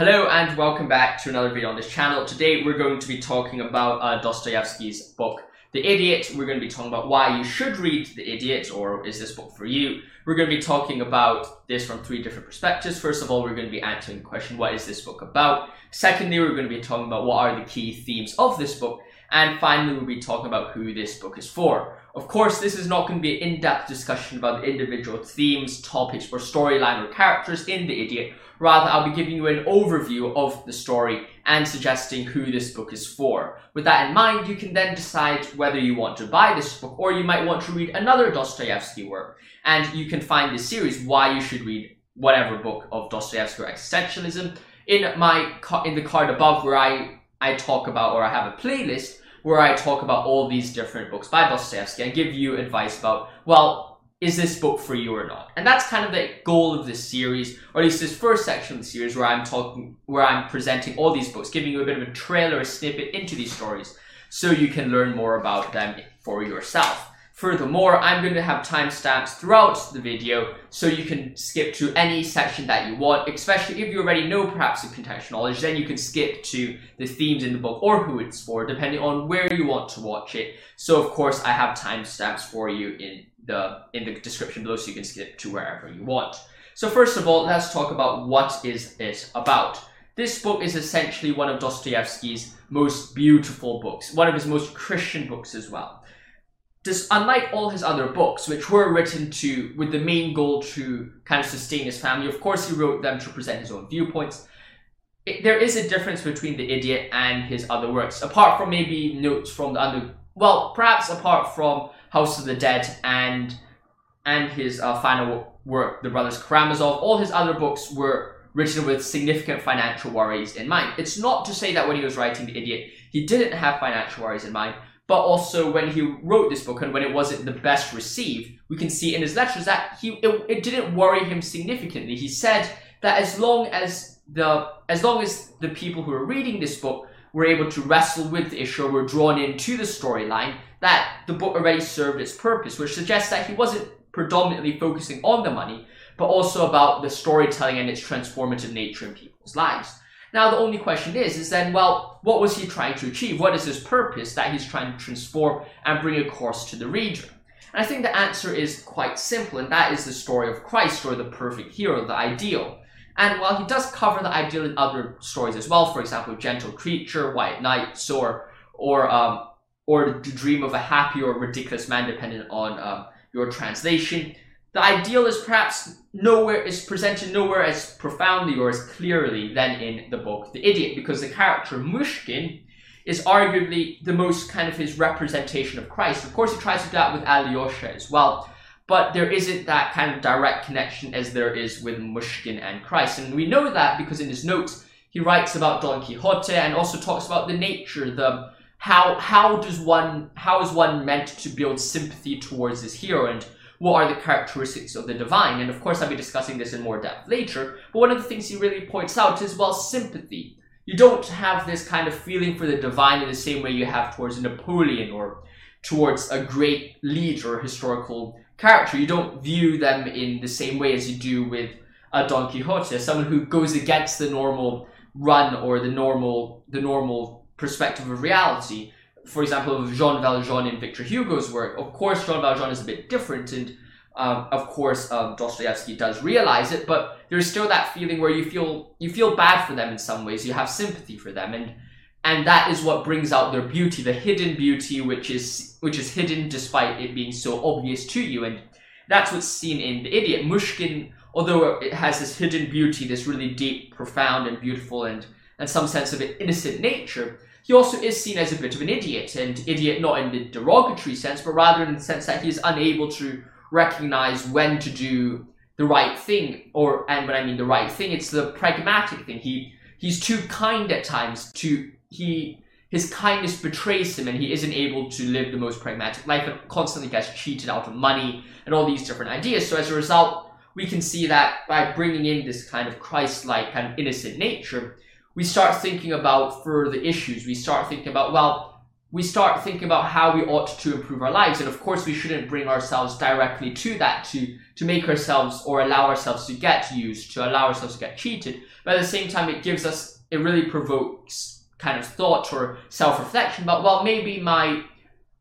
Hello and welcome back to another video on this channel. Today we're going to be talking about uh, Dostoevsky's book, The Idiot. We're going to be talking about why you should read The Idiot, or is this book for you? We're going to be talking about this from three different perspectives. First of all, we're going to be answering the question, what is this book about? Secondly, we're going to be talking about what are the key themes of this book. And finally, we'll be talking about who this book is for. Of course, this is not going to be an in-depth discussion about the individual themes, topics, or storyline or characters in The Idiot. Rather, I'll be giving you an overview of the story and suggesting who this book is for. With that in mind, you can then decide whether you want to buy this book or you might want to read another Dostoevsky work. And you can find the series, why you should read whatever book of Dostoevsky or existentialism, in my in the card above where I, I talk about or I have a playlist where I talk about all these different books by Dostoevsky and give you advice about, well, is this book for you or not? And that's kind of the goal of this series, or at least this first section of the series where I'm talking, where I'm presenting all these books, giving you a bit of a trailer, a snippet into these stories, so you can learn more about them for yourself. Furthermore, I'm going to have timestamps throughout the video so you can skip to any section that you want, especially if you already know perhaps the contextual knowledge, then you can skip to the themes in the book or who it's for, depending on where you want to watch it. So of course, I have timestamps for you in the in the description below so you can skip to wherever you want. So first of all, let's talk about what is it about. This book is essentially one of Dostoevsky's most beautiful books, one of his most Christian books as well this, unlike all his other books, which were written to with the main goal to kind of sustain his family, of course he wrote them to present his own viewpoints. It, there is a difference between The Idiot and his other works, apart from maybe notes from the under, Well, perhaps apart from House of the Dead and and his uh, final work, The Brothers Karamazov, all his other books were written with significant financial worries in mind. It's not to say that when he was writing The Idiot, he didn't have financial worries in mind, but also when he wrote this book and when it wasn't the best received, we can see in his letters that he it, it didn't worry him significantly. He said that as long as the as long as the people who are reading this book were able to wrestle with the issue were drawn into the storyline, that the book already served its purpose, which suggests that he wasn't predominantly focusing on the money, but also about the storytelling and its transformative nature in people's lives. Now the only question is, is then, well, what was he trying to achieve? What is his purpose that he's trying to transform and bring across to the reader? And I think the answer is quite simple, and that is the story of Christ, or the perfect hero, the ideal. And while he does cover the ideal in other stories as well, for example, Gentle Creature, White Knights, or or um, or the dream of a happy or ridiculous man, depending on um, your translation, the ideal is perhaps nowhere is presented nowhere as profoundly or as clearly than in the book The Idiot, because the character Mushkin is arguably the most kind of his representation of Christ. Of course, he tries to do that with Alyosha as well, but there isn't that kind of direct connection as there is with Mushkin and Christ. And we know that because in his notes, he writes about Don Quixote and also talks about the nature, the how how does one how is one meant to build sympathy towards his hero and what are the characteristics of the divine? And of course, I'll be discussing this in more depth later. But one of the things he really points out is, well, sympathy. You don't have this kind of feeling for the divine in the same way you have towards Napoleon or towards a great leader or historical character. You don't view them in the same way as you do with a Don Quixote, someone who goes against the normal run or the normal the normal perspective of reality for example, Jean Valjean in Victor Hugo's work. Of course, Jean Valjean is a bit different, and um, of course, um, Dostoevsky does realize it. But there's still that feeling where you feel you feel bad for them in some ways. You have sympathy for them, and and that is what brings out their beauty, the hidden beauty, which is which is hidden despite it being so obvious to you. And that's what's seen in the Idiot. Mushkin, although it has this hidden beauty, this really deep, profound, and beautiful, and and some sense of an innocent nature he also is seen as a bit of an idiot, and idiot not in the derogatory sense, but rather in the sense that he is unable to recognize when to do the right thing, or and when I mean the right thing, it's the pragmatic thing. He he's too kind at times to he his kindness betrays him and he isn't able to live the most pragmatic life and constantly gets cheated out of money and all these different ideas. So as a result, we can see that by bringing in this kind of Christ-like kind of innocent nature, we start thinking about further issues. We start thinking about, well, we start thinking about how we ought to improve our lives. And of course, we shouldn't bring ourselves directly to that to, to make ourselves or allow ourselves to get used, to allow ourselves to get cheated. But at the same time, it gives us, it really provokes kind of thought or self-reflection about, well, maybe my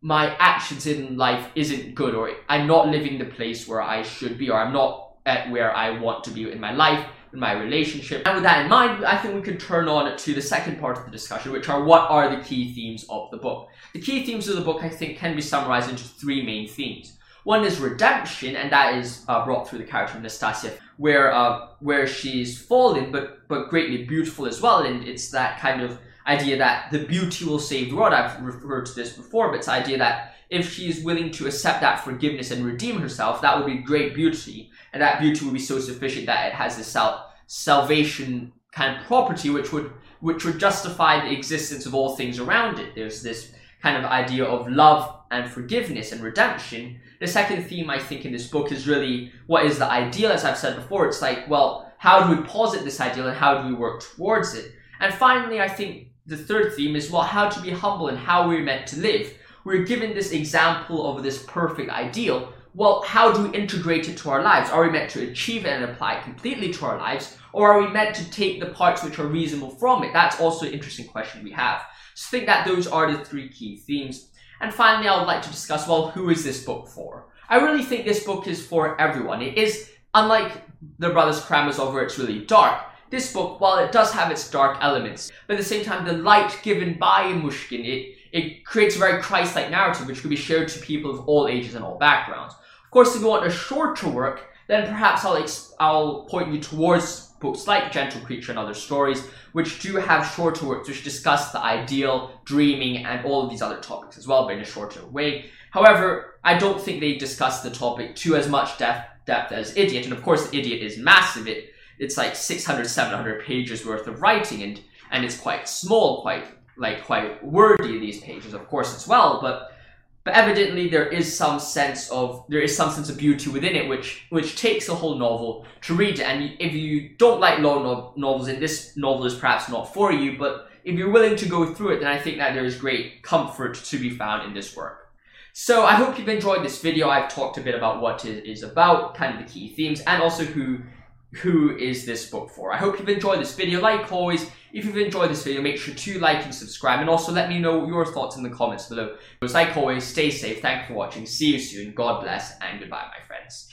my actions in life isn't good or I'm not living the place where I should be or I'm not at where I want to be in my life in my relationship. And with that in mind, I think we can turn on to the second part of the discussion, which are what are the key themes of the book. The key themes of the book, I think, can be summarized into three main themes. One is redemption, and that is uh, brought through the character of Nastasia, where uh, where she's fallen, but but greatly beautiful as well. And it's that kind of idea that the beauty will save the world. I've referred to this before, but it's the idea that if she is willing to accept that forgiveness and redeem herself, that would be great beauty and that beauty would be so sufficient that it has this sal- salvation kind of property which would which would justify the existence of all things around it. There's this kind of idea of love and forgiveness and redemption. The second theme I think in this book is really what is the ideal, as I've said before. It's like, well, how do we posit this ideal and how do we work towards it? And finally, I think the third theme is, well, how to be humble and how we're meant to live. We're given this example of this perfect ideal, well, how do we integrate it to our lives? Are we meant to achieve it and apply it completely to our lives? Or are we meant to take the parts which are reasonable from it? That's also an interesting question we have. So think that those are the three key themes. And finally, I would like to discuss, well, who is this book for? I really think this book is for everyone. It is, unlike the Brothers Karamazov where it's really dark, this book, while it does have its dark elements, but at the same time, the light given by Mushkin, it, it creates a very Christ-like narrative which could be shared to people of all ages and all backgrounds Of course, if you want a shorter work, then perhaps I'll, I'll point you towards books like Gentle Creature and Other Stories, which do have shorter works which discuss the ideal, dreaming, and all of these other topics as well, but in a shorter way. However, I don't think they discuss the topic to as much depth, depth as Idiot, and of course, Idiot is massive. It, it's like 600, 700 pages worth of writing, and, and it's quite small, quite like quite wordy these pages, of course, as well, but but evidently there is some sense of there is some sense of beauty within it which which takes a whole novel to read it. And if you don't like long no- novels and this novel is perhaps not for you but if you're willing to go through it then i think that there is great comfort to be found in this work. So i hope you've enjoyed this video. I've talked a bit about what it is about kind of the key themes and also who who is this book for. I hope you've enjoyed this video. Like always, if you've enjoyed this video, make sure to like and subscribe, and also let me know your thoughts in the comments below. But like always, stay safe, thank you for watching, see you soon, God bless, and goodbye, my friends.